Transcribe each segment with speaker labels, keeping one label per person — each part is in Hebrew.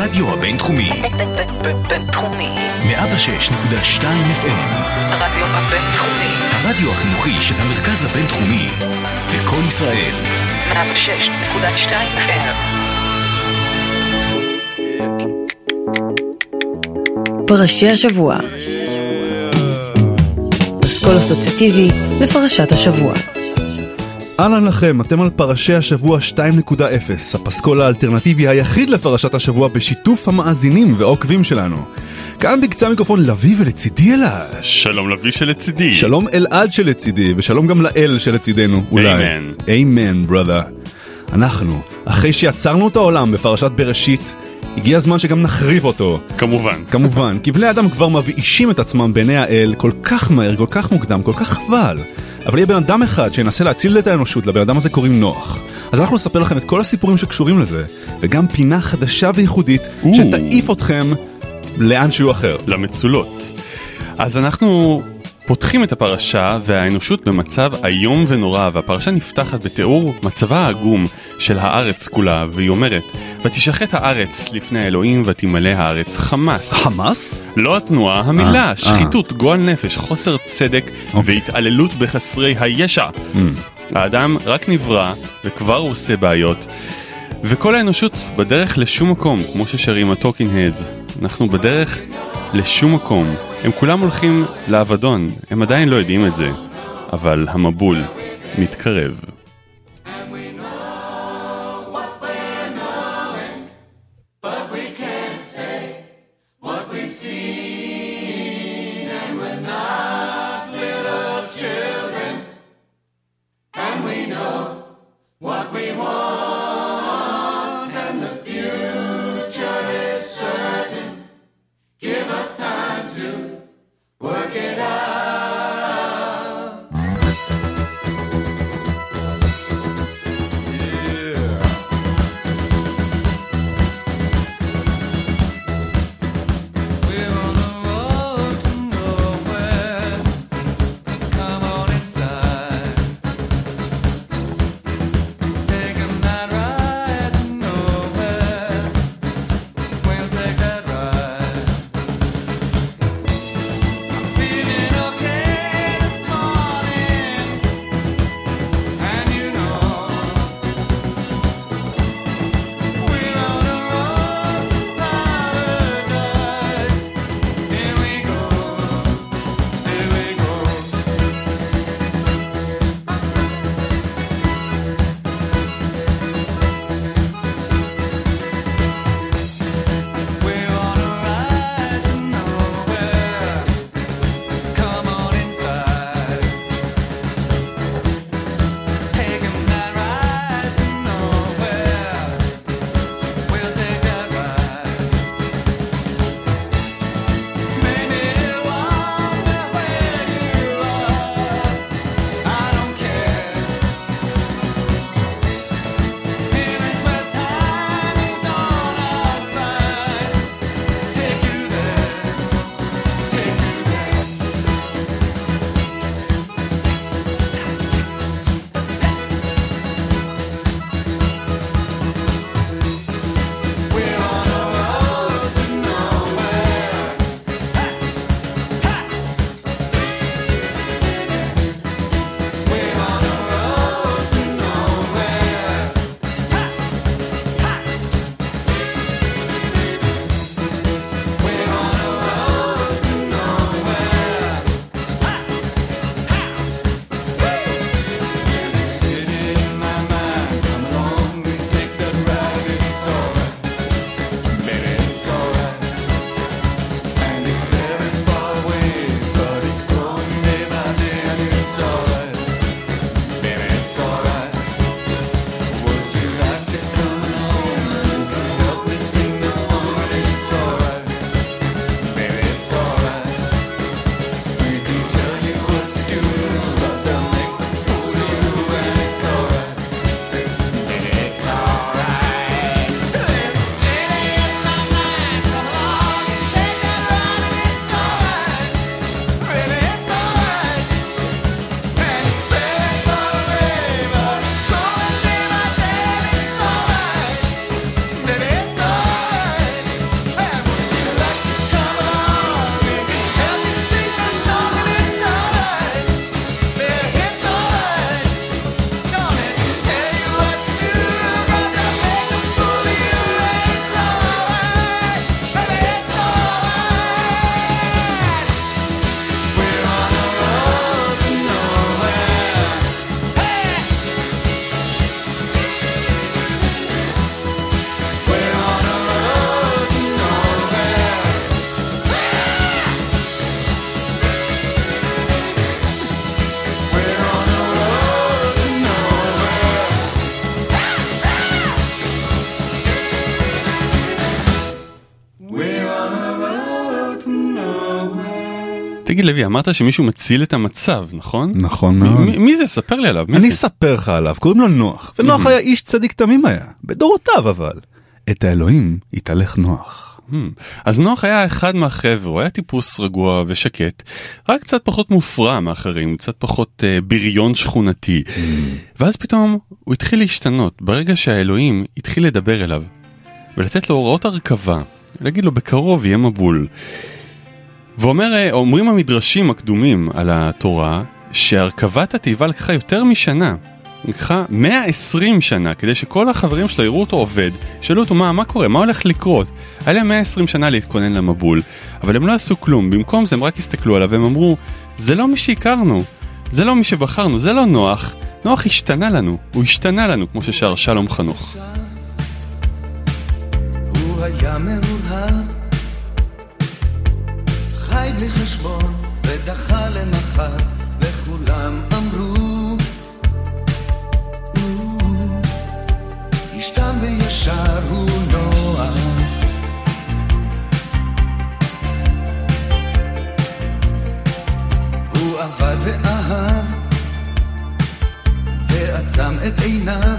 Speaker 1: הרדיו הבינתחומי.
Speaker 2: בינתחומי.
Speaker 1: 106.2 FM.
Speaker 2: הרדיו הבינתחומי.
Speaker 1: הרדיו החינוכי של המרכז הבינתחומי. לקום ישראל.
Speaker 2: 106.2 FM.
Speaker 3: פרשי השבוע. פסקול אסוציאטיבי לפרשת השבוע.
Speaker 4: אהלן לכם, אתם על פרשי השבוע 2.0, הפסקול האלטרנטיבי היחיד לפרשת השבוע בשיתוף המאזינים והעוקבים שלנו. כאן בקצה המיקרופון לביא ולצידי אלעד.
Speaker 5: שלום לביא שלצידי.
Speaker 4: שלום אלעד שלצידי, ושלום גם לאל שלצידנו, אולי.
Speaker 5: אמן.
Speaker 4: אמן, ברודה. אנחנו, אחרי שיצרנו את העולם בפרשת בראשית, הגיע הזמן שגם נחריב אותו.
Speaker 5: כמובן.
Speaker 4: כמובן, כי בני אדם כבר מבאישים את עצמם בעיני האל כל כך מהר, כל כך מוקדם, כל כך חבל. אבל יהיה בן אדם אחד שינסה להציל את האנושות, לבן אדם הזה קוראים נוח. אז אנחנו נספר לכם את כל הסיפורים שקשורים לזה, וגם פינה חדשה וייחודית. שתעיף אתכם לאן שהוא אחר.
Speaker 5: למצולות. אז אנחנו פותחים את הפרשה והאנושות במצב איום ונורא והפרשה נפתחת בתיאור מצבה העגום של הארץ כולה והיא אומרת ותשחט הארץ לפני האלוהים ותמלא הארץ חמאס.
Speaker 4: חמאס?
Speaker 5: לא התנועה, המילה,
Speaker 4: אה,
Speaker 5: שחיתות, גועל נפש, חוסר צדק
Speaker 4: אוקיי.
Speaker 5: והתעללות בחסרי הישע. האדם רק נברא וכבר הוא עושה בעיות וכל האנושות בדרך לשום מקום, כמו ששרים ה Talking Heads. אנחנו בדרך לשום מקום. הם כולם הולכים לאבדון, הם עדיין לא יודעים את זה, אבל המבול מתקרב. תגיד לוי, אמרת שמישהו מציל את המצב, נכון?
Speaker 4: נכון מאוד.
Speaker 5: מי- מי זה? ספר לי עליו.
Speaker 4: אני
Speaker 5: זה?
Speaker 4: אספר לך עליו, קוראים לו נוח, ונוח היה איש צדיק תמים היה, בדורותיו אבל. את האלוהים התהלך נוח.
Speaker 5: Hmm. אז נוח היה אחד מהחבר'ה, הוא היה טיפוס רגוע ושקט, רק קצת פחות מופרע מאחרים, קצת פחות uh, בריון שכונתי. ואז פתאום הוא התחיל להשתנות, ברגע שהאלוהים התחיל לדבר אליו, ולתת לו הוראות הרכבה, להגיד לו בקרוב יהיה מבול. ואומר, אה, המדרשים הקדומים על התורה, שהרכבת התיבה לקחה יותר משנה. לקחה 120 שנה כדי שכל החברים שלו יראו אותו עובד, שאלו אותו מה, מה קורה, מה הולך לקרות. היה להם 120 שנה להתכונן למבול, אבל הם לא עשו כלום, במקום זה הם רק הסתכלו עליו והם אמרו, זה לא מי שהכרנו, זה לא מי שבחרנו, זה לא נוח, נוח השתנה לנו, הוא השתנה לנו, כמו ששר שלום חנוך.
Speaker 6: הוא היה מאוהב, בלי חשבון ודחה למחר, וכולם אמרו, "הוא איש תם וישר הוא נוח. הוא עבד ואהב, ועצם את עיניו.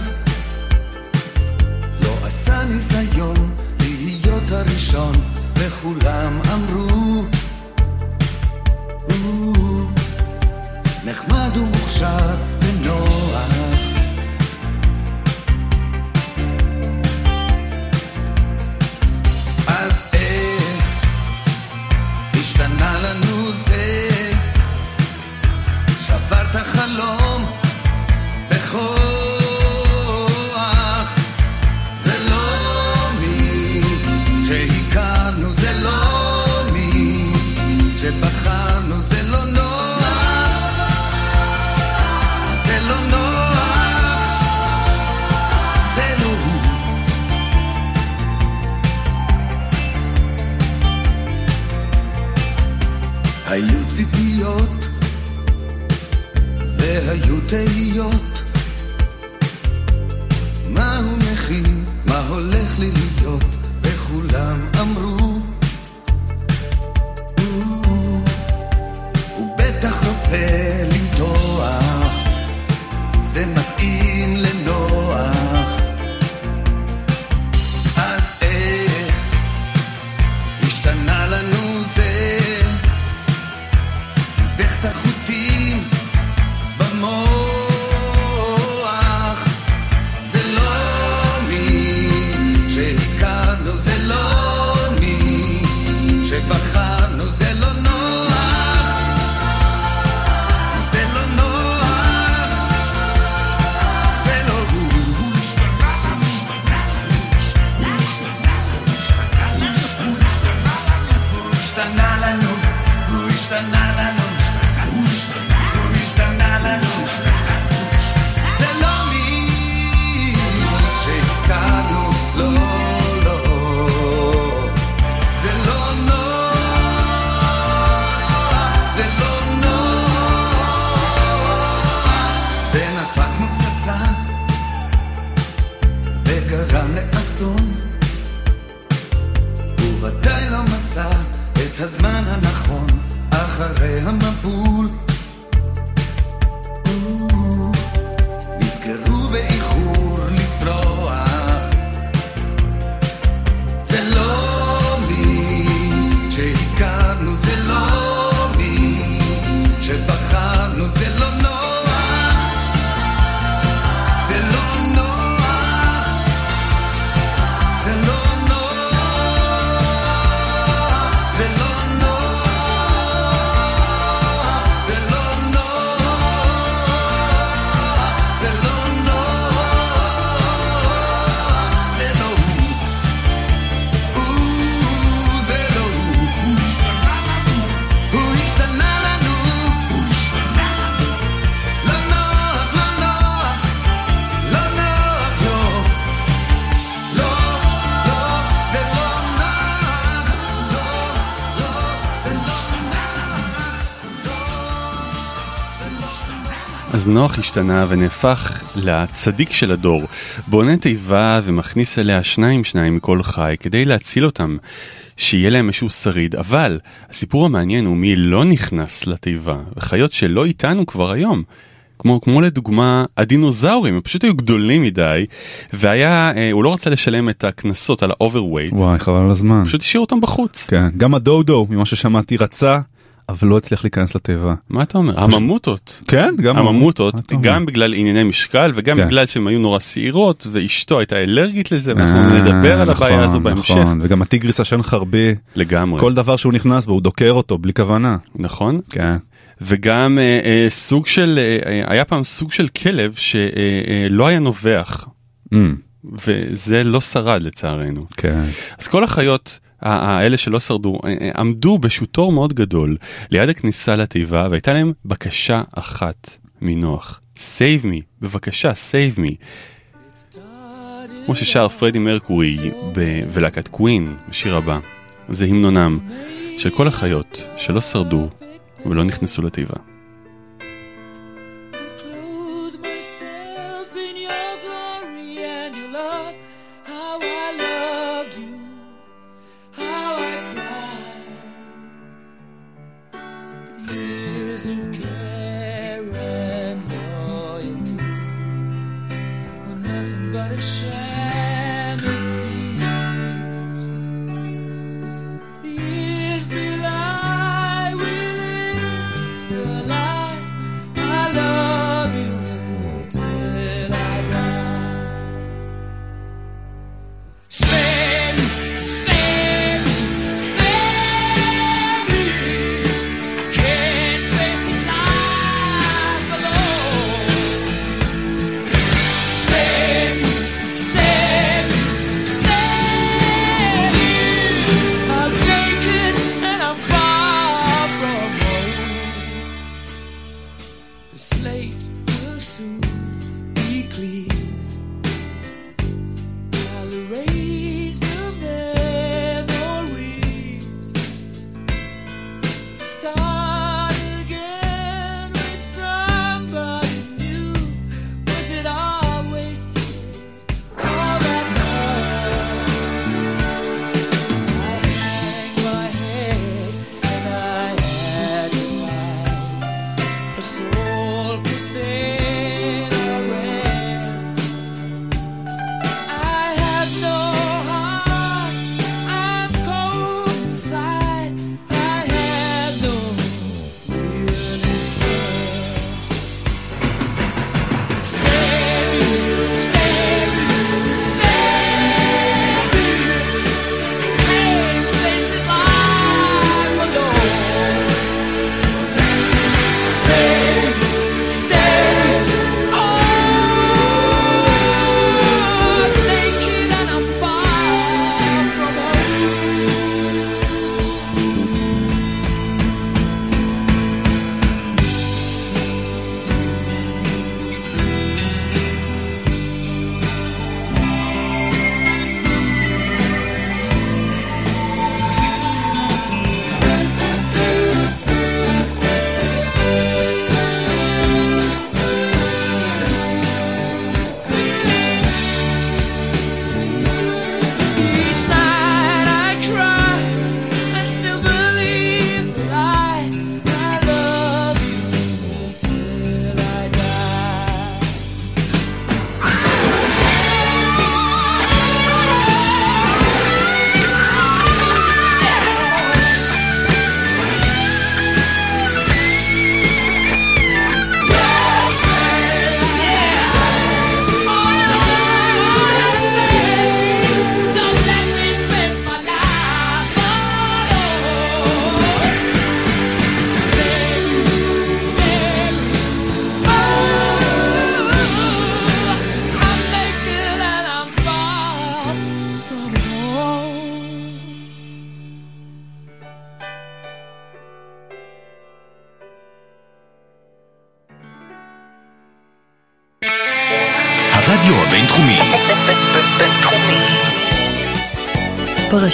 Speaker 6: לא עשה ניסיון להיות הראשון, וכולם אמרו, "הוא נחמד ומוכשר ונוח. נוח השתנה
Speaker 7: ונהפך לצדיק של הדור. בונה תיבה ומכניס אליה שניים שניים מכל חי כדי להציל אותם, שיהיה להם איזשהו שריד, אבל הסיפור המעניין הוא מי לא נכנס לתיבה, וחיות שלא איתנו כבר היום. כמו, כמו לדוגמה הדינוזאורים, הם פשוט היו גדולים מדי, והיה, אה, הוא לא רצה לשלם את הקנסות על ה overweight,
Speaker 4: וואי, חבל על הזמן.
Speaker 7: פשוט השאיר אותם בחוץ.
Speaker 4: כן, גם הדודו, ממה ששמעתי, רצה, אבל לא הצליח להיכנס לתיבה.
Speaker 7: מה אתה אומר? הממוטות.
Speaker 4: כן, גם
Speaker 7: הממוטות? גם בגלל ענייני משקל וגם
Speaker 4: כן.
Speaker 7: בגלל שהן היו נורא שעירות ואשתו הייתה אלרגית לזה ואנחנו
Speaker 4: אה,
Speaker 7: נדבר על הבעיה
Speaker 4: נכון,
Speaker 7: הזו בהמשך.
Speaker 4: נכון, וגם הטיגריס השן חרבי,
Speaker 7: לגמרי,
Speaker 4: כל דבר שהוא נכנס בו הוא דוקר אותו בלי כוונה.
Speaker 7: נכון?
Speaker 4: כן.
Speaker 7: וגם אה, אה, סוג של, אה, היה פעם סוג של כלב שלא היה נובח
Speaker 4: Mm,
Speaker 7: וזה לא שרד לצערנו.
Speaker 4: כן.
Speaker 7: אז כל החיות האלה שלא שרדו אה, אה, עמדו בשוטור מאוד גדול ליד הכניסה לתיבה והייתה להם בקשה אחת מנוח. save me, בבקשה, save me. כמו ששר פרדי מרקורי ב- ולהקת קווין בשיר הבא. זה המנונם של כל החיות שלא שרדו ולא נכנסו לתיבה.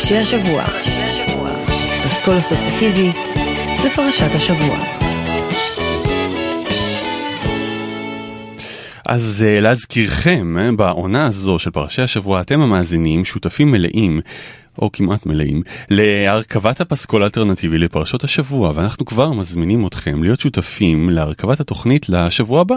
Speaker 3: פרשי השבוע. אסכול אסוציאטיבי לפרשת השבוע.
Speaker 5: אז אה, להזכירכם, אה, בעונה הזו של פרשי השבוע אתם המאזינים שותפים מלאים. או כמעט מלאים, להרכבת הפסקול האלטרנטיבי לפרשות השבוע, ואנחנו כבר מזמינים אתכם להיות שותפים להרכבת התוכנית לשבוע הבא,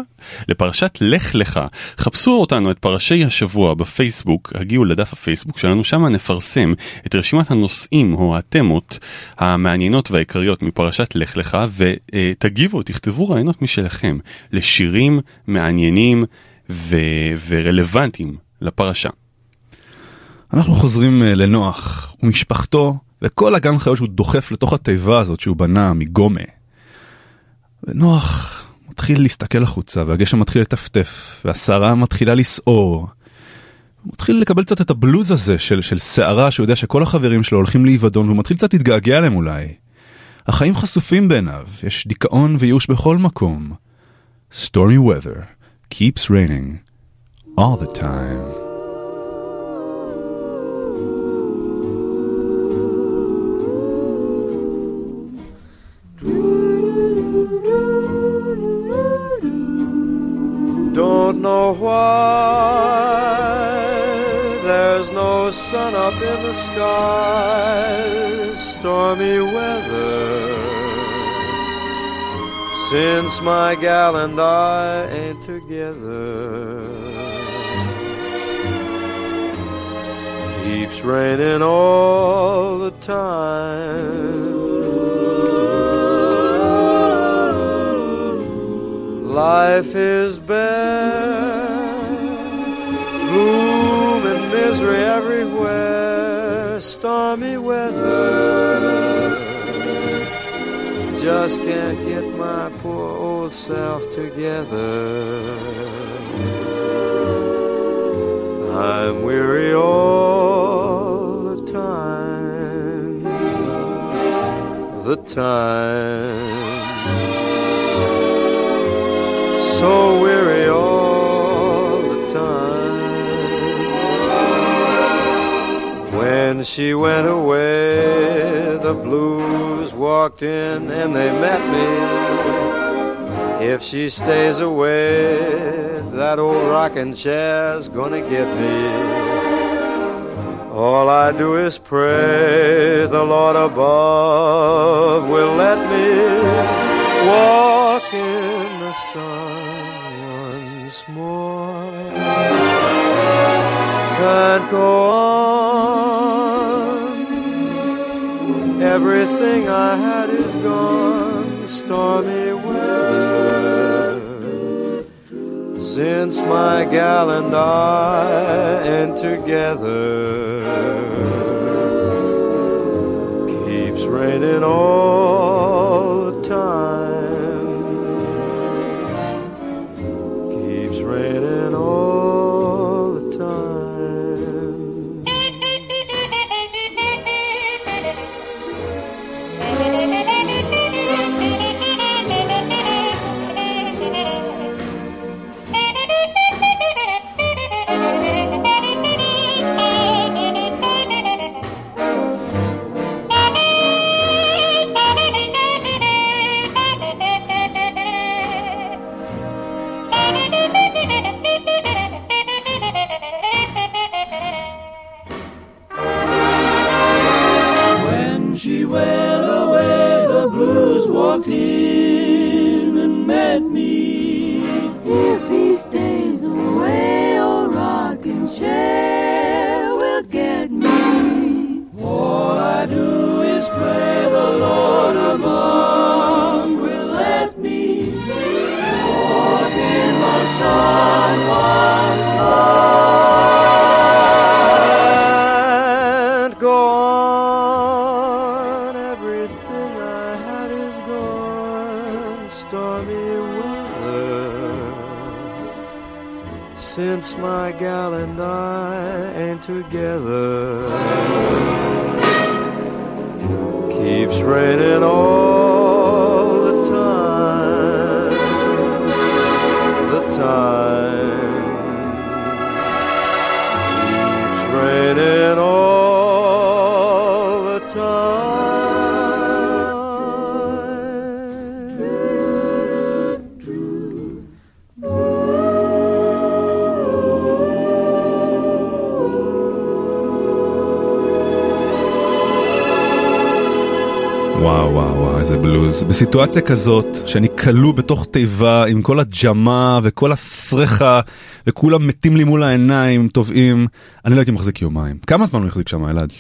Speaker 5: לפרשת לך לך. חפשו אותנו, את פרשי השבוע בפייסבוק, הגיעו לדף הפייסבוק שלנו, שם נפרסם את רשימת הנושאים או התמות המעניינות והעיקריות מפרשת לך לך, ותגיבו, תכתבו רעיונות משלכם לשירים מעניינים ו- ורלוונטיים לפרשה.
Speaker 4: אנחנו חוזרים אה, לנוח ומשפחתו וכל הגן חיות שהוא דוחף לתוך התיבה הזאת שהוא בנה מגומה. ונוח מתחיל להסתכל החוצה והגשם מתחיל לטפטף והסערה מתחילה לסעור. הוא מתחיל לקבל קצת את הבלוז הזה של, של סערה שהוא יודע שכל החברים שלו הולכים לאבדון והוא מתחיל קצת להתגעגע אליהם אולי. החיים חשופים בעיניו, יש דיכאון וייאוש בכל מקום. Stormy weather keeps raining all the time.
Speaker 8: Don't know why there's no sun up in the sky, stormy weather. Since my gal and I ain't together, keeps raining all the time. Life is bare, gloom and misery everywhere, stormy weather. Just can't get my poor old self together. I'm weary all the time, the time so weary all the time. When she went away, the blues walked in and they met me. If she stays away, that old rocking chair's gonna get me. All I do is pray the Lord above will let me walk Can't go on. Everything I had is gone. Stormy weather. Since my gal and I ain't together, keeps raining all
Speaker 4: וואו וואו וואו איזה בלוז. בסיטואציה כזאת שאני כלוא בתוך תיבה עם כל הג'מה וכל הסרחה וכולם מתים לי מול העיניים טובעים, אני לא הייתי מחזיק יומיים. כמה זמן הוא החזיק שם אלעד?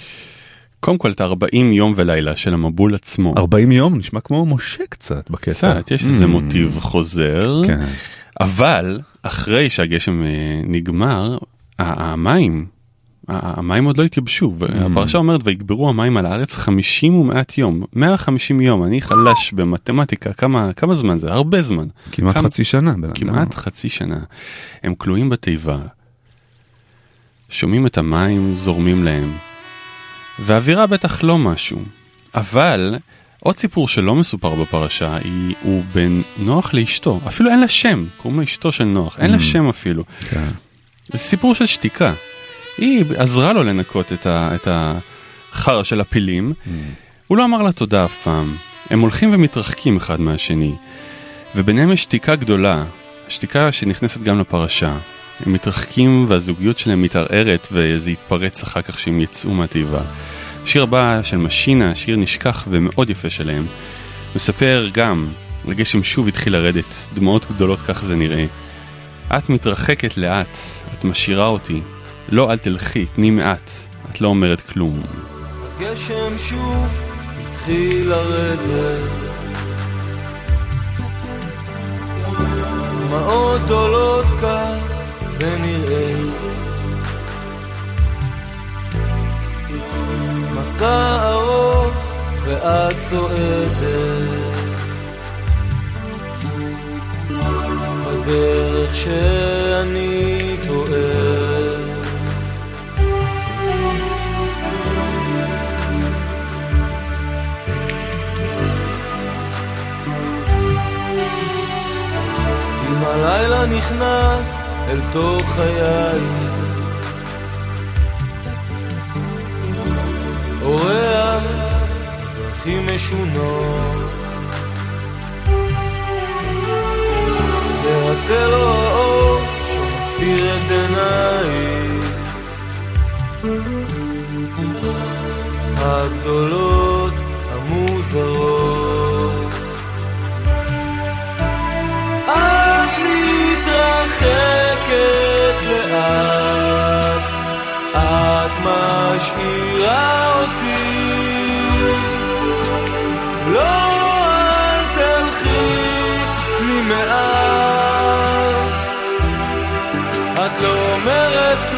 Speaker 5: קודם כל את 40 יום ולילה של המבול עצמו.
Speaker 4: 40 יום נשמע כמו משה קצת בקטע.
Speaker 5: קצת, יש איזה
Speaker 4: Mm.
Speaker 5: מוטיב חוזר,
Speaker 4: כן.
Speaker 5: אבל אחרי שהגשם אה, נגמר, המים, המים עוד לא התייבשו,
Speaker 4: Mm.
Speaker 5: והפרשה אומרת ויגברו המים על הארץ 50 ומעט יום, 150 יום, אני חלש במתמטיקה, כמה, כמה זמן זה? הרבה זמן.
Speaker 4: כמעט
Speaker 5: כמה-
Speaker 4: חצי שנה.
Speaker 5: כמעט חצי שנה. הם כלואים בתיבה, שומעים את המים זורמים להם, והאווירה בטח לא משהו. אבל עוד סיפור שלא מסופר בפרשה היא, הוא בין נוח לאשתו, אפילו אין לה שם, קוראים לה אשתו של נוח, אין לה
Speaker 4: Mm.
Speaker 5: שם אפילו.
Speaker 4: כן.
Speaker 5: סיפור של שתיקה. היא עזרה לו לנקות את, ה, את החרא של הפילים,
Speaker 4: Mm.
Speaker 5: הוא לא אמר לה תודה אף פעם. הם הולכים ומתרחקים אחד מהשני, וביניהם יש שתיקה גדולה, שתיקה שנכנסת גם לפרשה. הם מתרחקים והזוגיות שלהם מתערערת וזה יתפרץ אחר כך שהם יצאו מהתיבה. שיר הבא של משינה, שיר נשכח ומאוד יפה שלהם, מספר גם, הגשם שוב התחיל לרדת, דמעות גדולות כך זה נראה. את מתרחקת לאט, את משאירה אותי, לא אל תלכי, תני מעט, את לא אומרת כלום.
Speaker 9: גשם שוב התחיל לרדת. דמעות עולות כך זה נראה. מסע ארוך ואת צועדת. בדרך שאני נכנס אל תוך חיי. אורח דרכים משונות זה הצל או האור שמסתיר את עיניי. הגדולות המוזרות מתרחקת לאט, את משאירה אותי. לא, אל תלכי לי מעט, את לא אומרת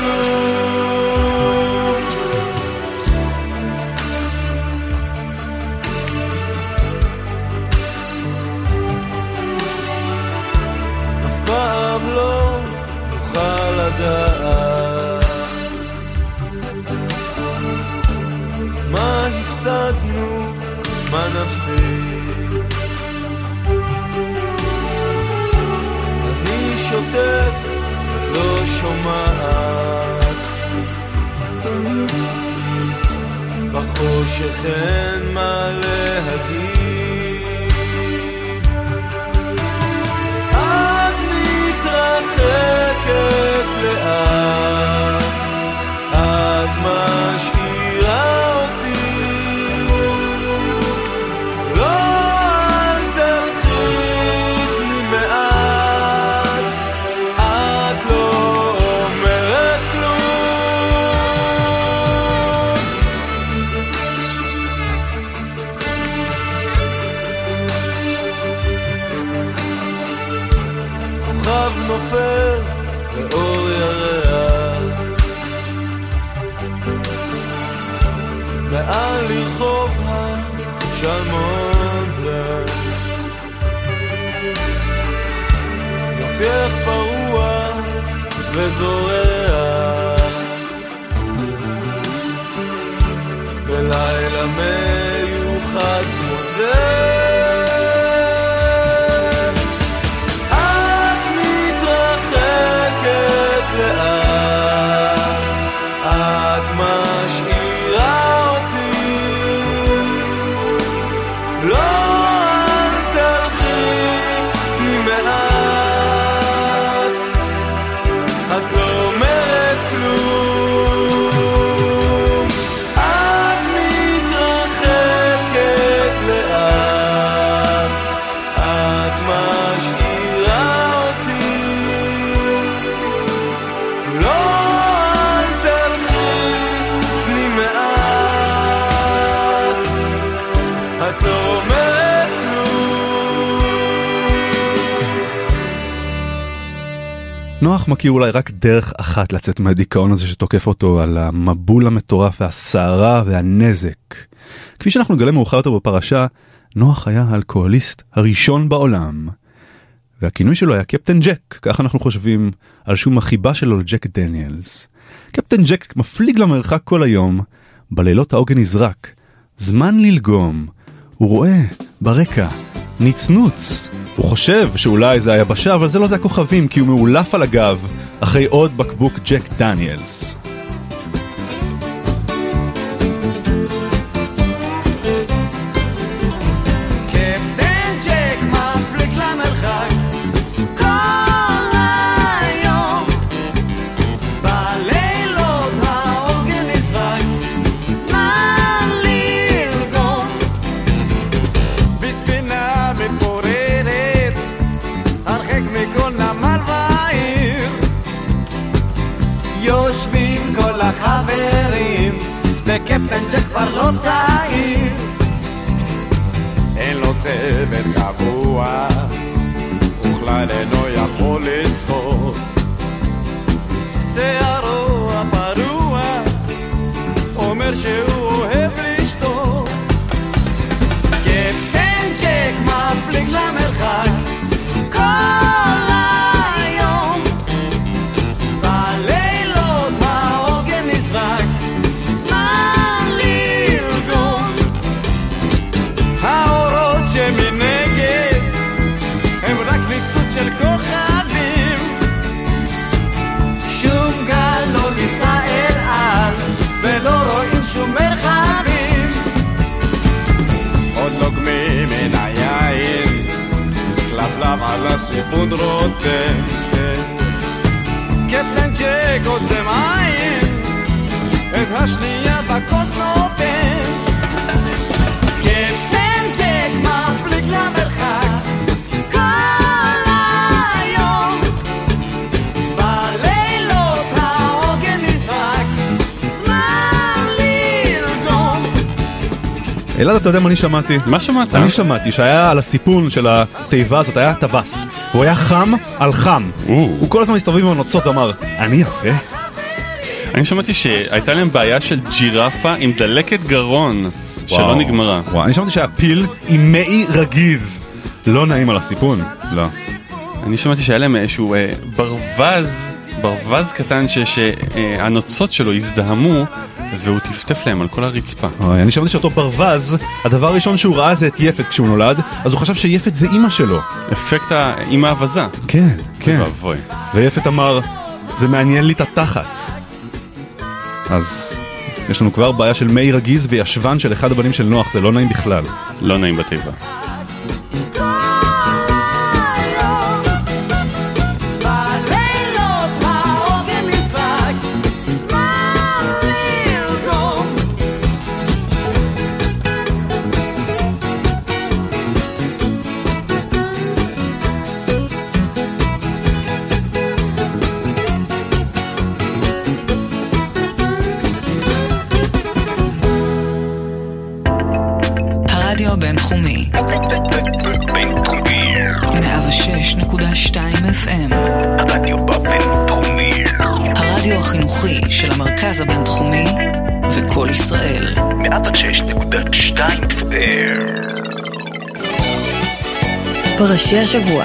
Speaker 9: שומעת. בחושך אין מה להגיד. השלמון זה. יופייך פרוע וזורח בלילה מיוחד
Speaker 4: נוח מכיר אולי רק דרך אחת לצאת מהדיכאון הזה שתוקף אותו על המבול המטורף והסערה והנזק. כפי שאנחנו נגלה מאוחר יותר בפרשה, נוח היה האלכוהוליסט הראשון בעולם. והכינוי שלו היה קפטן ג'ק, כך אנחנו חושבים על שום החיבה שלו לג'ק דניאלס. קפטן ג'ק מפליג למרחק כל היום, בלילות העוגן נזרק, זמן ללגום. הוא רואה ברקע נצנוץ. הוא חושב שאולי זה היבשה, אבל זה לא זה הכוכבים, כי הוא מאולף על הגב אחרי עוד בקבוק ג'ק דניאלס.
Speaker 10: וקפטן ג'ק כבר לא צעיר אין לו צוות קבוע, וכלל אינו יכול לשחות. שערו הפרוע, אומר שהוא אוהב לשתות. קפטן ג'ק מפליג למרחק, כלבלב על הסיפון רותם קפטן ג'ק עוצם עין את
Speaker 4: אלעד, אתה יודע מה אני שמעתי?
Speaker 5: מה שמעת?
Speaker 4: אני שמעתי שהיה על הסיפון של התיבה הזאת, היה טווס. הוא היה חם על חם. הוא כל הזמן הסתובב עם הנוצות ואמר, אני יפה?
Speaker 5: אני שמעתי שהייתה להם בעיה של ג'ירפה עם דלקת גרון שלא. נגמרה.
Speaker 4: אני שמעתי שהיה פיל עם מעי רגיז. לא נעים על הסיפון. לא.
Speaker 5: אני שמעתי שהיה להם איזשהו אה, ברווז, ברווז קטן שהנוצות שלו הזדהמו והוא טפטף להם על כל הרצפה.
Speaker 4: אוי, אני שמעתי שאותו ברווז, הדבר הראשון שהוא ראה זה את יפת כשהוא נולד, אז הוא חשב שיפת זה אימא שלו.
Speaker 5: אפקט האימא האבזה.
Speaker 4: כן, כן.
Speaker 5: ואבוי.
Speaker 4: ויפת אמר, זה מעניין לי את התחת. אז יש לנו כבר בעיה של מי רגיז וישבן של אחד הבנים של נוח, זה לא נעים בכלל.
Speaker 5: לא נעים בתיבה.
Speaker 2: המרכז הבינתחומי זה קול ישראל.
Speaker 1: 106.2
Speaker 3: פרשי השבוע.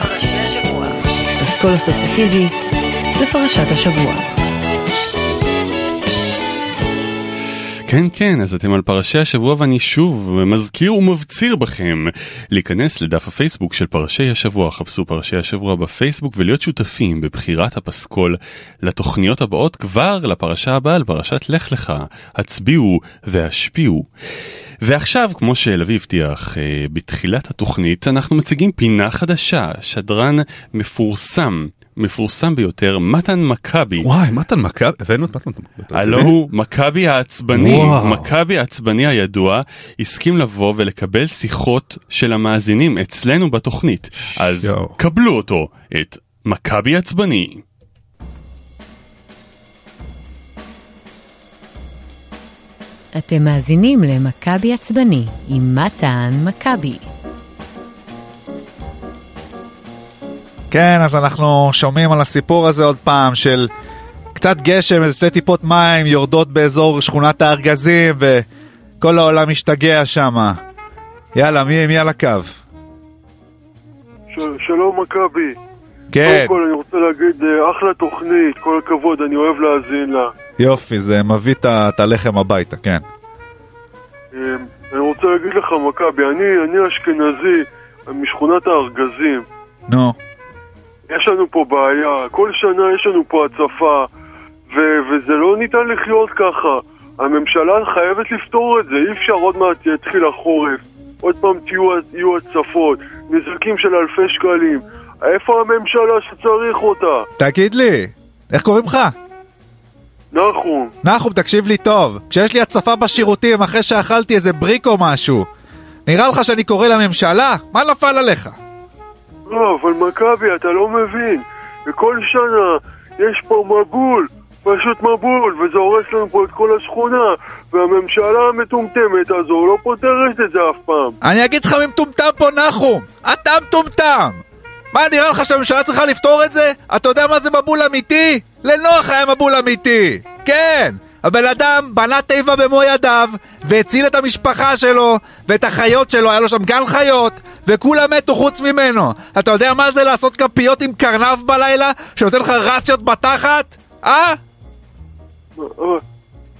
Speaker 3: אסכול אסוציאטיבי לפרשת השבוע.
Speaker 5: כן כן אז אתם על פרשי השבוע ואני שוב מזכיר ומבציר בכם להיכנס לדף הפייסבוק של פרשי השבוע חפשו פרשי השבוע בפייסבוק ולהיות שותפים בבחירת הפסקול לתוכניות הבאות כבר לפרשה הבאה לפרשת לך לך הצביעו והשפיעו. ועכשיו כמו שלוי הבטיח אה, בתחילת התוכנית אנחנו מציגים פינה חדשה שדרן מפורסם מפורסם ביותר מתן מכבי.
Speaker 4: וואי, מתן מכבי, הבאנו את מתן מכבי.
Speaker 5: הלו הוא מכבי העצבני. מכבי העצבני הידוע, הסכים לבוא ולקבל שיחות של המאזינים אצלנו בתוכנית. אז
Speaker 4: יואו.
Speaker 5: קבלו אותו, את מכבי עצבני.
Speaker 11: אתם מאזינים למכבי עצבני עם מתן מכבי.
Speaker 12: כן, אז אנחנו שומעים על הסיפור הזה עוד פעם של קצת גשם, איזה שתי טיפות מים יורדות באזור שכונת הארגזים וכל העולם משתגע שמה. יאללה, מי, מי על הקו?
Speaker 13: ש- שלום מכבי.
Speaker 12: כן,
Speaker 13: קודם כל אני רוצה להגיד, אה, אחלה תוכנית, כל הכבוד, אני אוהב להאזין לה.
Speaker 12: יופי, זה מביא את הלחם הביתה, כן.
Speaker 13: אה, אני רוצה להגיד לך, מכבי, אני, אני אשכנזי משכונת הארגזים.
Speaker 12: נו,
Speaker 13: יש לנו פה בעיה, כל שנה יש לנו פה הצפה, ו- וזה לא ניתן לחיות ככה. הממשלה חייבת לפתור את זה, אי אפשר עוד מעט יתחיל החורף. עוד פעם תהיו, יהיו הצפות, נזקים של אלפי שקלים. איפה הממשלה שצריך אותה?
Speaker 12: תגיד לי, איך קוראים לך?
Speaker 13: נחום.
Speaker 12: נחום, תקשיב לי טוב. כשיש לי הצפה בשירותים אחרי שאכלתי איזה בריק או משהו, נראה לך שאני קורא לממשלה? מה נפל עליך?
Speaker 13: לא, אבל מכבי, אתה לא מבין. וכל שנה יש פה מבול, פשוט מבול, וזה הורס לנו פה את כל השכונה, והממשלה המטומטמת הזו לא פותרת את זה אף פעם.
Speaker 12: אני אגיד לך מי מטומטם פה נחום! אתה מטומטם! מה, נראה לך שהממשלה צריכה לפתור את זה? אתה יודע מה זה מבול אמיתי? לנוח היה מבול אמיתי! כן! הבן אדם בנה תיבה במו ידיו, והציל את המשפחה שלו, ואת החיות שלו, היה לו שם גן חיות, וכולם מתו חוץ ממנו. אתה יודע מה זה לעשות כפיות עם קרנב בלילה, שנותן לך רסיות בתחת? אה?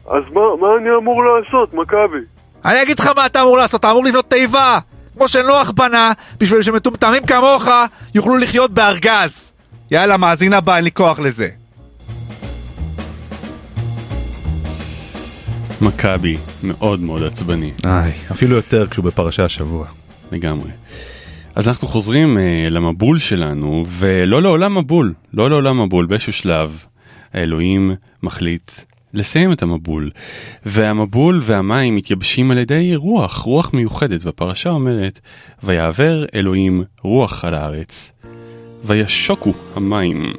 Speaker 13: אז מה, מה אני אמור לעשות, מכבי?
Speaker 12: אני אגיד לך מה אתה אמור לעשות, אתה אמור לבנות תיבה כמו שנוח בנה, בשביל שמטומטמים כמוך יוכלו לחיות בארגז. יאללה, מאזין הבא, אין לי כוח לזה.
Speaker 5: מכבי מאוד מאוד עצבני.
Speaker 4: איי, אפילו יותר כשהוא בפרשי השבוע.
Speaker 5: לגמרי. אז אנחנו חוזרים uh, למבול שלנו, ולא לעולם מבול, לא לעולם מבול, באיזשהו שלב האלוהים מחליט לסיים את המבול. והמבול והמים מתייבשים על ידי רוח, רוח מיוחדת, והפרשה אומרת, ויעבר אלוהים רוח על הארץ, וישוקו המים.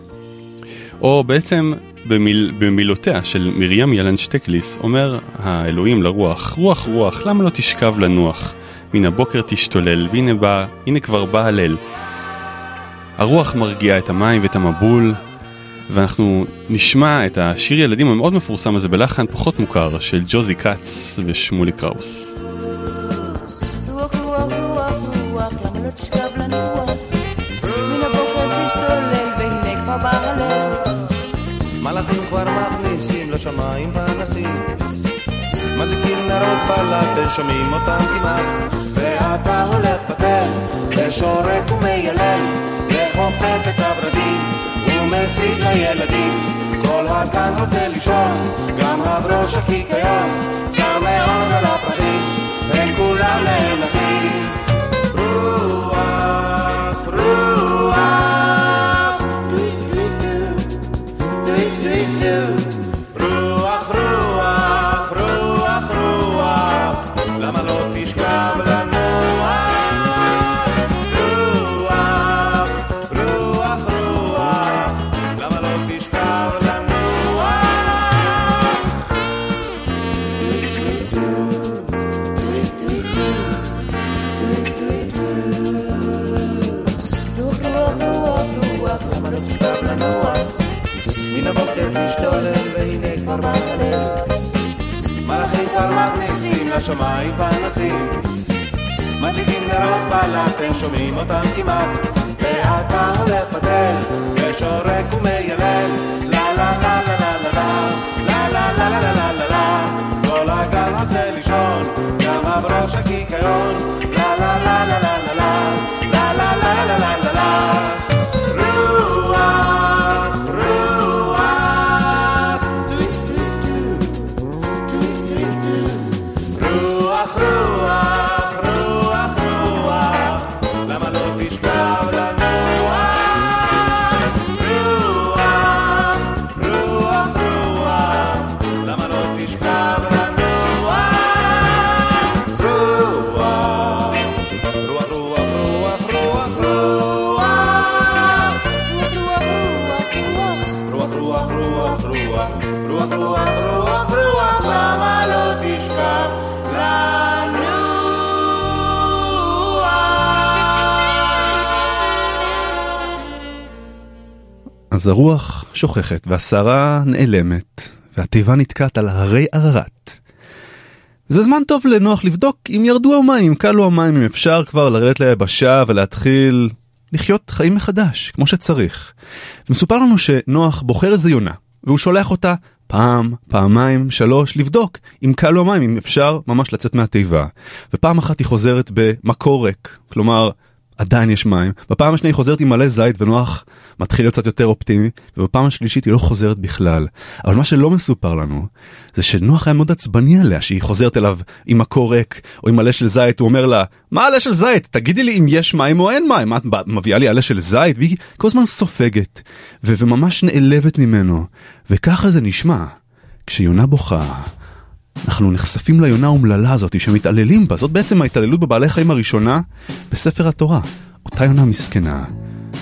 Speaker 5: או בעצם במיל, במילותיה של מרים ילן שטקליס, אומר האלוהים לרוח, רוח רוח, למה לא תשכב לנוח? מן הבוקר תשתולל, והנה בא, הנה כבר בא הליל. הרוח מרגיעה את המים ואת המבול, ואנחנו נשמע את השיר ילדים המאוד מפורסם הזה בלחן פחות מוכר של ג'וזי כץ ושמולי קראוס.
Speaker 14: רוח, רוח, רוח, רוח, למה לא תשכב לנוח?
Speaker 6: לשמיים פנסים מדליקים נרות בלט, שומעים אותם כמעט. ואתה הולך בטל, ושורק ומיילל וחופף את הברדים ומציק לילדים. כל הגן רוצה לישון, גם הברוש הקיקיון צר מאוד על הפרטים, הם כולם נעלבים לשמיים פנסים מדליקים נרות בלט, הם שומעים אותם כמעט ואתה הולך בדל ושורק ומיילל לה לה לה לה לה לה לה לה לה לה לה לה לה לה כל הגן רוצה לישון גם הברוש הקיקיון לה לה לה לה לה לה לה לה לה לה לה לה לה לא?
Speaker 4: אז הרוח שוכחת והסערה נעלמת, והתיבה נתקעת על הרי ערערת. זה זמן טוב לנוח לבדוק אם ירדו המים, קלו המים, אם אפשר כבר לרדת ליבשה ולהתחיל לחיות חיים מחדש, כמו שצריך. ומסופר לנו שנוח בוחר איזה יונה, והוא שולח אותה פעם, פעמיים, שלוש, לבדוק אם קלו המים, אם אפשר ממש לצאת מהתיבה. ופעם אחת היא חוזרת במקור ריק, כלומר, עדיין יש מים. בפעם השנייה היא חוזרת עם מלא זית ונוח מתחיל להיות קצת יותר אופטימי, ובפעם השלישית היא לא חוזרת בכלל. אבל מה שלא מסופר לנו, זה שנוח היה מאוד עצבני עליה שהיא חוזרת אליו עם מקור ריק או עם עלה של זית, הוא אומר לה, מה עלה של זית? תגידי לי אם יש מים או אין מים, מה את מביאה לי עלה של זית? והיא כל הזמן סופגת, ו- וממש נעלבת ממנו. וככה זה נשמע, כשיונה בוכה. אנחנו נחשפים ליונה האומללה הזאת שמתעללים בה, זאת בעצם ההתעללות בבעלי חיים הראשונה בספר התורה. אותה יונה מסכנה.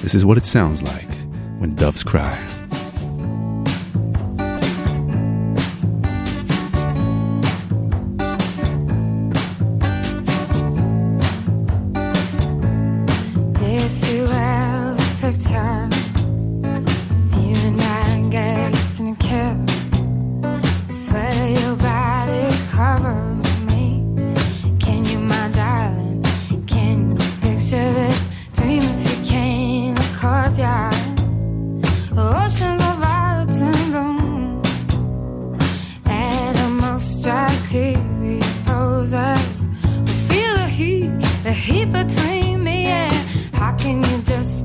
Speaker 4: This is what it sounds like when doves cry.
Speaker 15: Just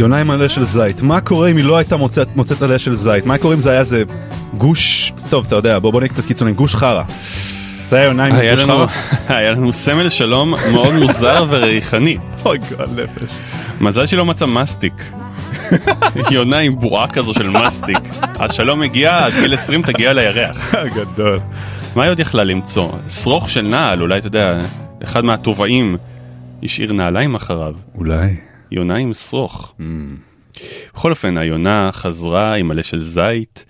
Speaker 4: יונה עם עלה של זית, מה קורה אם היא לא הייתה מוצאת, מוצאת עלה של זית? מה קורה אם זה היה איזה גוש, טוב אתה יודע, בוא בוא נהיה קצת קיצוני, גוש חרא. זה היה יונה עם גוש חרא?
Speaker 5: היה לנו סמל שלום מאוד מוזר וריחני.
Speaker 4: אוי גועל נפש.
Speaker 5: מזל שלא מצא מסטיק. יונה עם בועה כזו של מסטיק. השלום הגיע, עד גיל 20 תגיע לירח.
Speaker 4: גדול.
Speaker 5: מה היא עוד יכלה למצוא? שרוך של נעל, אולי אתה יודע, אחד מהטובעים השאיר נעליים אחריו.
Speaker 4: אולי.
Speaker 5: יונה עם שרוך. בכל אופן, היונה חזרה עם מלא של זית,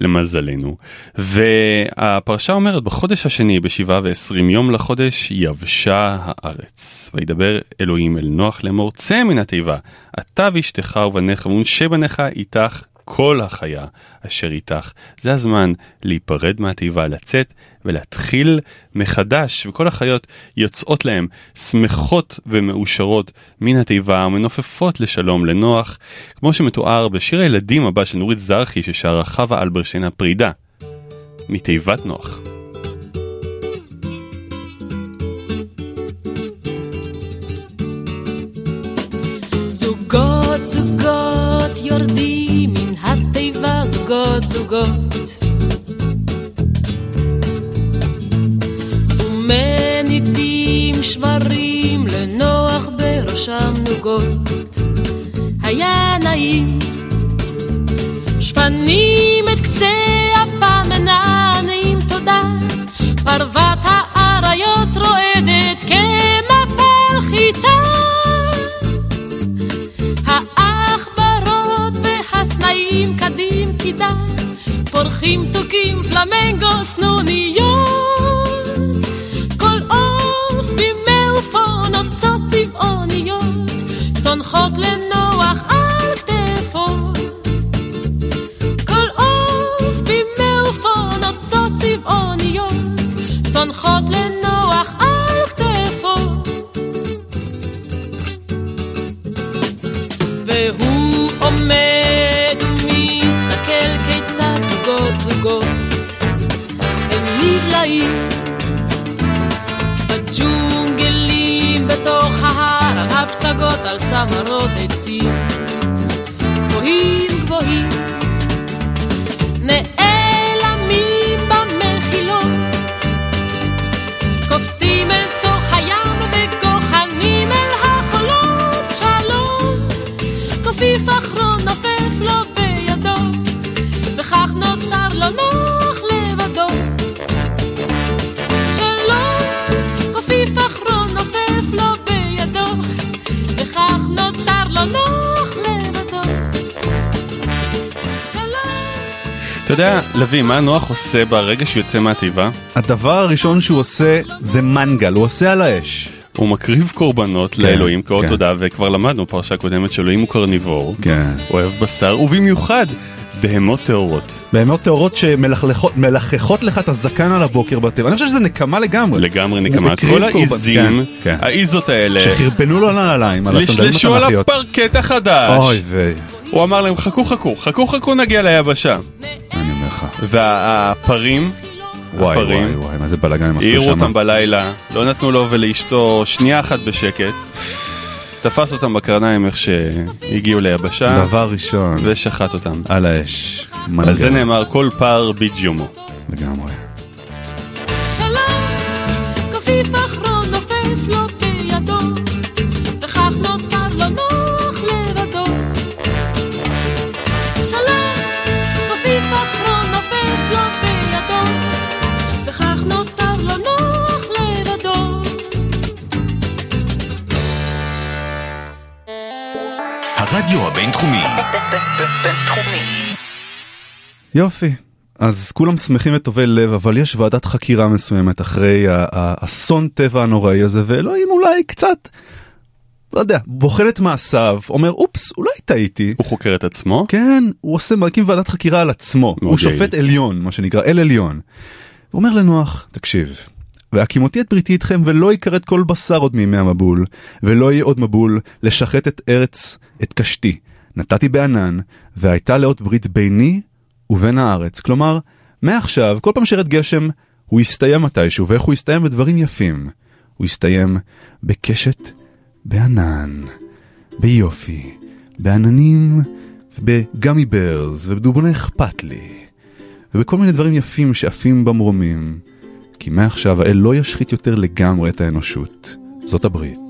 Speaker 5: למזלנו. והפרשה אומרת, בחודש השני, בשבעה ועשרים יום לחודש, יבשה הארץ. וידבר אלוהים אל נוח לאמור, צא מן התיבה, אתה ואשתך ובניך ונשה בניך איתך כל החיה אשר איתך. זה הזמן להיפרד מהתיבה, לצאת ולהתחיל מחדש, וכל החיות יוצאות להם שמחות ומאושרות מן התיבה, מנופפות לשלום לנוח, כמו שמתואר בשיר הילדים הבא של נורית זרחי ששרה חווה אלברשטיין הפרידה, מתיבת נוח.
Speaker 16: זוגות זוגות יורדים זוגות ומנידים שברים לנוח בראשם נוגות היה נעים. שפנים את קצה אפם מנענעים תודה. פרוות האריות רועדת כמפל חיטה. העכברות והסנאים קדים קידה תוכים פלמנגו סנוניות כל עוף במעופונות צות צבעוניות צונחות לנוח בג'ונגלים בתוך ההר על הפסגות על צמרות עצים. גבוהים גבוהים
Speaker 5: אתה יודע, לוי, מה נוח עושה ברגע שהוא יוצא מהתיבה?
Speaker 4: הדבר הראשון שהוא עושה זה מנגל, הוא עושה על האש.
Speaker 5: הוא מקריב קורבנות
Speaker 4: כן,
Speaker 5: לאלוהים כאות
Speaker 4: כן.
Speaker 5: תודה, וכבר למדנו פרשה קודמת שאלוהים הוא קרניבור,
Speaker 4: כן.
Speaker 5: אוהב בשר, ובמיוחד בהמות טהורות.
Speaker 4: בהמות טהורות שמלחכות לך את הזקן על הבוקר בטבע. אני חושב שזה נקמה לגמרי.
Speaker 5: לגמרי נקמה. כל העיזים,
Speaker 4: כן, כן.
Speaker 5: העיזות האלה,
Speaker 4: שחרבנו לו על הנעליים, על הסנדלים
Speaker 5: לשלשו על
Speaker 4: התנ"כיות.
Speaker 5: הפרקט החדש.
Speaker 4: אוי ויי.
Speaker 5: הוא אמר להם חכו חכו, חכו חכו נגיע ליבשה.
Speaker 4: אני אומר לך.
Speaker 5: והפרים,
Speaker 4: וואי
Speaker 5: הפרים,
Speaker 4: וואי וואי, מה זה בלאגן הם עשו
Speaker 5: העירו
Speaker 4: שם.
Speaker 5: אותם בלילה, לא נתנו לו ולאשתו שנייה אחת בשקט. תפס אותם בקרניים איך שהגיעו ליבשה,
Speaker 4: דבר ראשון.
Speaker 5: ושחט אותם.
Speaker 4: על האש.
Speaker 5: על. זה נאמר כל פר ביג'יומו.
Speaker 4: לגמרי.
Speaker 1: הרדיו הבינתחומי.
Speaker 4: יופי. אז כולם שמחים וטובי לב, אבל יש ועדת חקירה מסוימת אחרי האסון טבע הנוראי הזה, ואלוהים אולי קצת, לא יודע, בוחן את מעשיו, אומר, אופס, אולי טעיתי.
Speaker 5: הוא חוקר את עצמו?
Speaker 4: כן, הוא עושה, מקים ועדת חקירה על עצמו. הוא. שופט עליון, מה שנקרא, אל עליון. הוא אומר לנוח, תקשיב, והקימותי את בריתי איתכם ולא יכרת כל בשר עוד מימי המבול, ולא יהיה עוד מבול לשחט את ארץ, את קשתי. נתתי בענן, והייתה לאות ברית ביני ובין הארץ. כלומר, מעכשיו, כל פעם שירד גשם, הוא יסתיים מתישהו, ואיך הוא יסתיים בדברים יפים. הוא יסתיים בקשת בענן, ביופי, בעננים, בגמי ברז, ובדובוני אכפת לי, ובכל מיני דברים יפים שעפים במרומים. כי מעכשיו האל לא ישחית יותר לגמרי את האנושות. זאת הברית.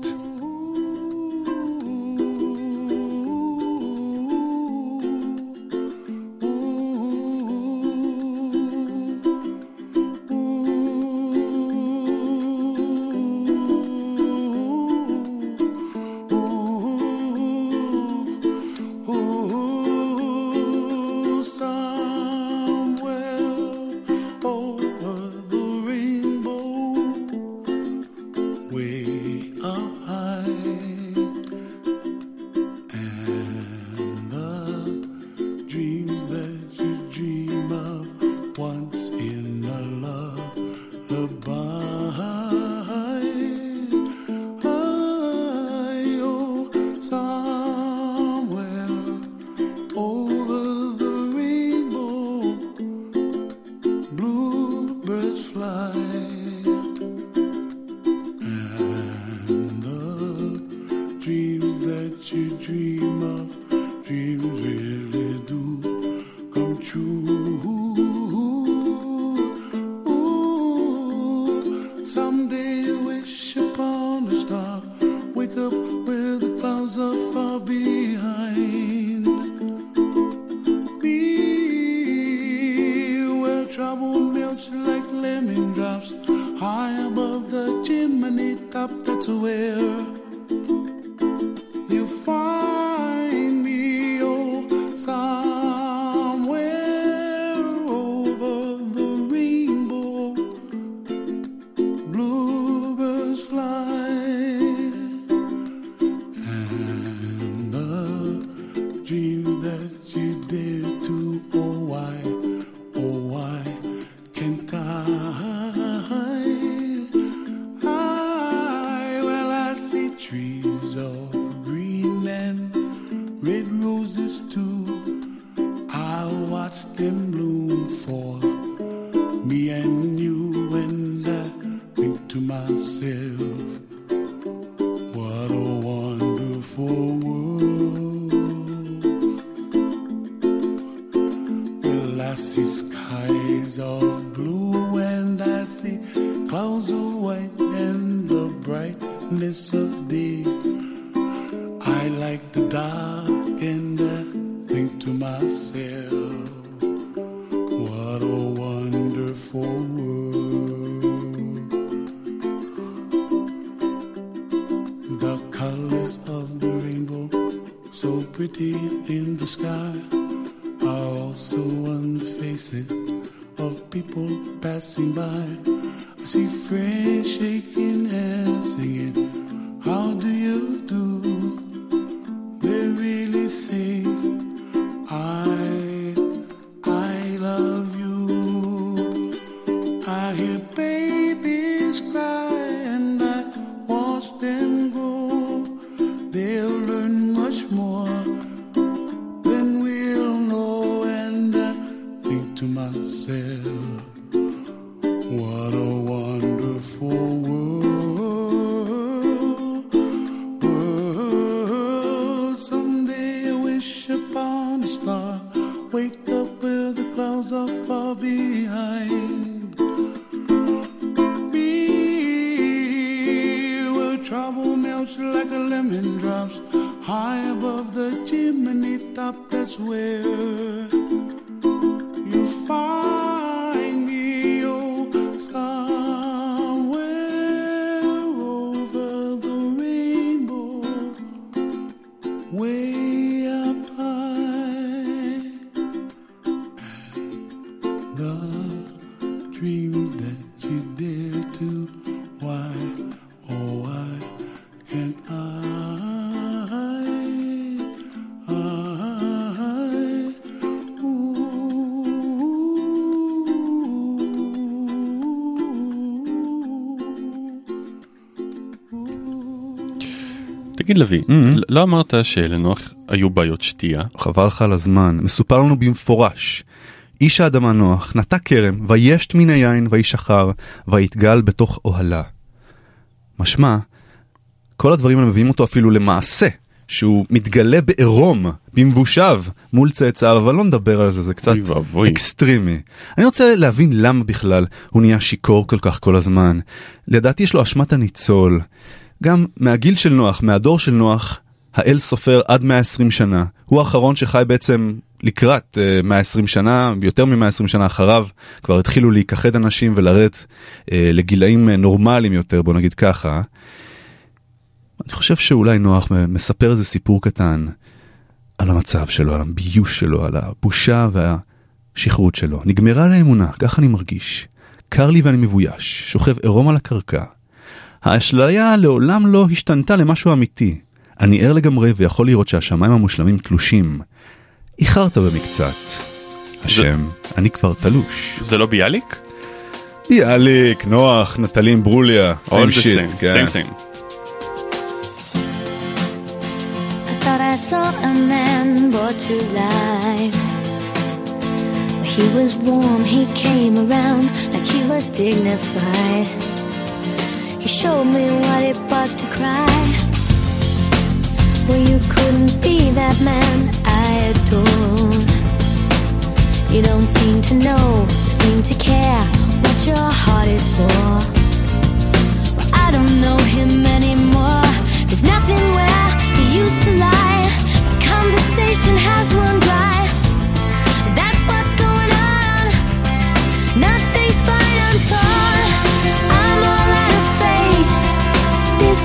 Speaker 6: up,
Speaker 17: that's where
Speaker 5: תגיד לוי, לא אמרת שלנוח היו בעיות שתייה?
Speaker 4: חבל לך על הזמן, מסופר לנו במפורש. איש האדמה נוח נטע כרם, וישת מן היין, וישכר, ויתגל בתוך אוהלו. משמע, כל הדברים האלה מביאים אותו אפילו למעשה, שהוא מתגלה בעירום, במבושיו, מול צאצאיו, אבל לא נדבר על זה, זה קצת extreme־י. אני רוצה להבין למה בכלל הוא נהיה שיכור כל כך כל הזמן. לדעתי יש לו אשמת הניצול. גם מהגיל של נוח, מהדור של נוח, האל סופר עד 120 שנה. הוא האחרון שחי בעצם לקראת uh, 120 שנה, יותר מ-120 שנה אחריו, כבר התחילו להיכחד אנשים ולרדת uh, לגילאים נורמליים יותר, בוא נגיד ככה. אני חושב שאולי נוח מספר איזה סיפור קטן על המצב שלו, על הביוש שלו, על הבושה והשכרות שלו. נגמרה לאמונה, ככה אני מרגיש. קר לי ואני מבויש, שוכב עירום על הקרקע. האשליה לעולם לא השתנתה למשהו אמיתי. אני ער לגמרי ויכול לראות שהשמיים המושלמים תלושים. איחרת במקצת. השם, אני כבר תלוש.
Speaker 5: זה לא ביאליק?
Speaker 4: ביאליק, נוח, נטלין, ברוליה, סיים שיט, כן.
Speaker 5: same same.
Speaker 18: I thought I saw a man brought to life. He was warm, he came around like he was dignified. Showed me what it was to cry. Well, you couldn't be that man I adore. You don't seem to know, seem to care what your heart is for. Well, I don't know him anymore. There's nothing where he used to lie. My conversation has run dry. That's what's going on. Nothing's fine, I'm torn.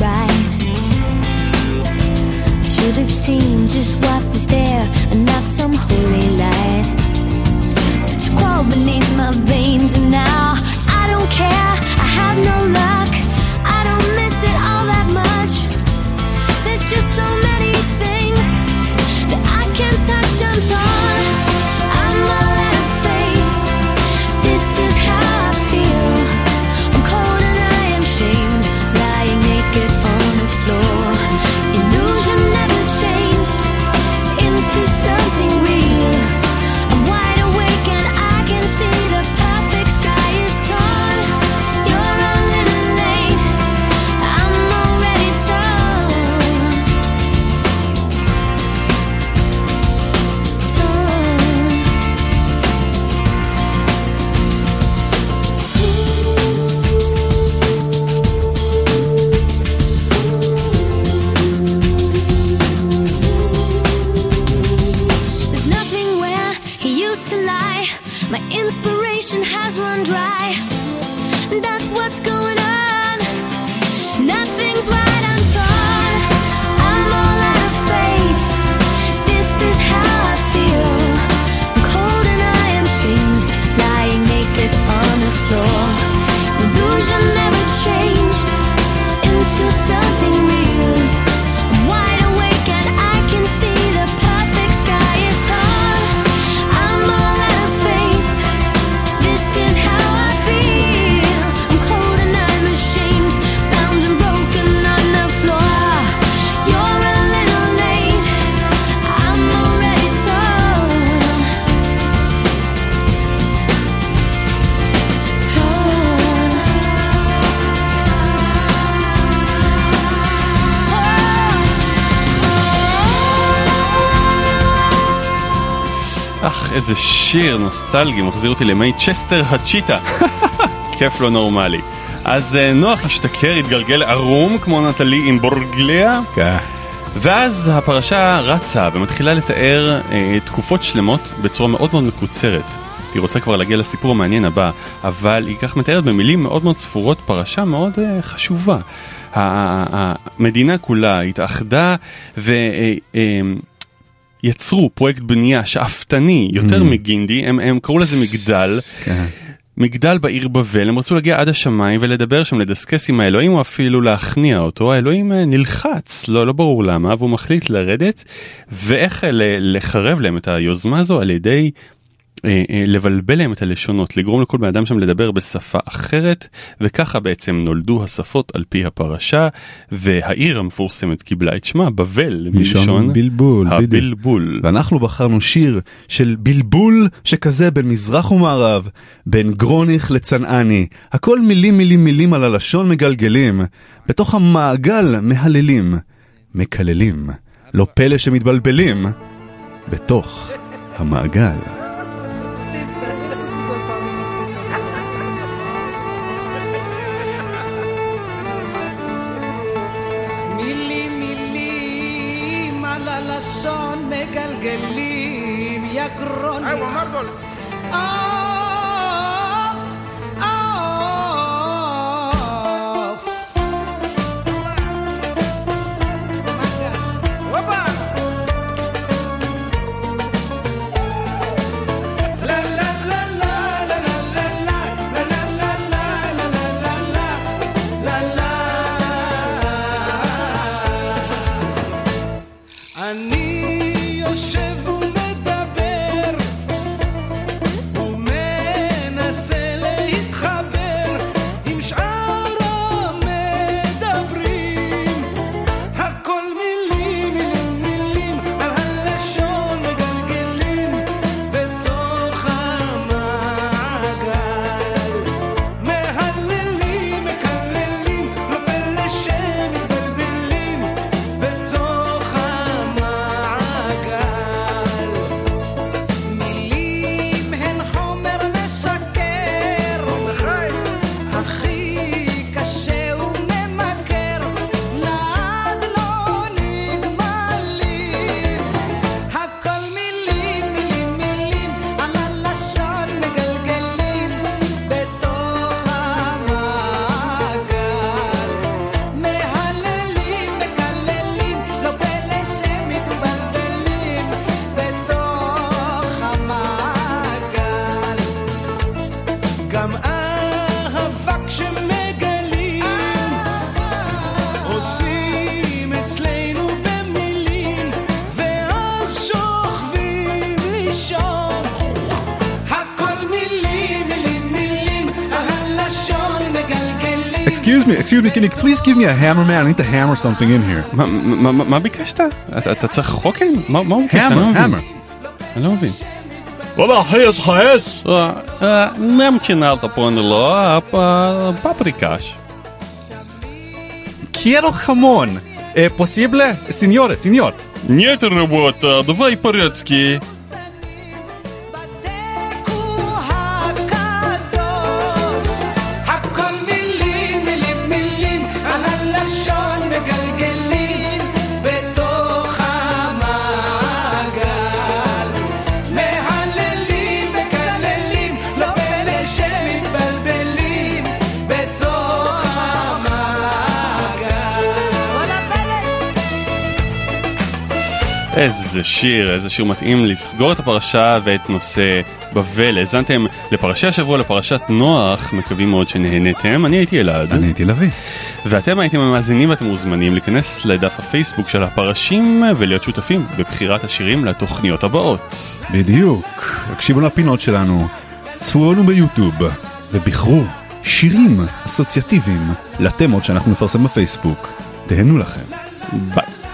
Speaker 18: right. I should have seen just what was there and not some holy light. But you crawl beneath my veins and now I don't care. I have no luck.
Speaker 5: שיר נוסטלגי, מחזיר אותי לימי צ'סטר הצ'יטה. כיף לא נורמלי. אז אה, נוח השתכר, התגלגל ערום כמו נטלי עם בורגליה. ואז הפרשה רצה ומתחילה לתאר אה, תקופות שלמות בצורה מאוד מאוד מקוצרת. היא רוצה כבר להגיע לסיפור המעניין הבא, אבל היא כך מתארת במילים מאוד מאוד ספורות פרשה מאוד אה, חשובה. המדינה כולה התאחדה ו... אה, אה, יצרו פרויקט בנייה שאפתני יותר
Speaker 4: Mm.
Speaker 5: מגינדי, הם, הם קראו לזה מגדל. מגדל בעיר בבל, הם רצו להגיע עד השמיים ולדבר שם, לדסקס עם האלוהים או אפילו להכניע אותו, האלוהים אה, נלחץ, לא, לא ברור למה, והוא מחליט לרדת, ואיך לחרב להם את היוזמה הזו על ידי לבלבל להם את הלשונות, לגרום לכל בן אדם שם לדבר בשפה אחרת, וככה בעצם נולדו השפות על פי הפרשה, והעיר המפורסמת קיבלה את שמה, בבל,
Speaker 4: מלשון בלבול, בדיוק.
Speaker 5: הבלבול.
Speaker 4: ואנחנו בחרנו שיר של בלבול שכזה בין מזרח ומערב, בין גרוניך לצנעני. הכל מילים מילים מילים על הלשון מגלגלים, בתוך המעגל מהללים, מקללים. לא פלא שמתבלבלים, בתוך המעגל.
Speaker 7: αγγελή μια κρόνη.
Speaker 4: Excuse me, excuse me, can you please give me a hammer man? I need to hammer something in here.
Speaker 5: מה- מה מה- מה ביקשת? אתה אתה צריך חוקן? מה מה הוא ביקש?
Speaker 4: Hammer,
Speaker 5: אני לא מבין.
Speaker 4: hammer.
Speaker 5: אני לא מבין. וואלה, חייס חייס. נמקינלת פונדלו, פפריקש.
Speaker 4: Quiero jamón. Eh, ¿Posible? Señores, señor.
Speaker 5: Нет работа, давай по-русски. איזה שיר, איזה שיר מתאים לסגור את הפרשה ואת נושא בבל. האזנתם לפרשי השבוע, לפרשת נוח, מקווים מאוד שנהנתם. אני הייתי אלעד.
Speaker 4: אני הייתי לביא.
Speaker 5: ואתם הייתם המאזינים ואתם מוזמנים להיכנס לדף הפייסבוק של הפרשים ולהיות שותפים בבחירת השירים לתוכניות הבאות.
Speaker 4: בדיוק. הקשיבו לפינות שלנו, צפו לנו ביוטיוב, ובחרו שירים אסוציאטיביים לתמות שאנחנו נפרסם בפייסבוק. תהנו לכם.
Speaker 5: ביי.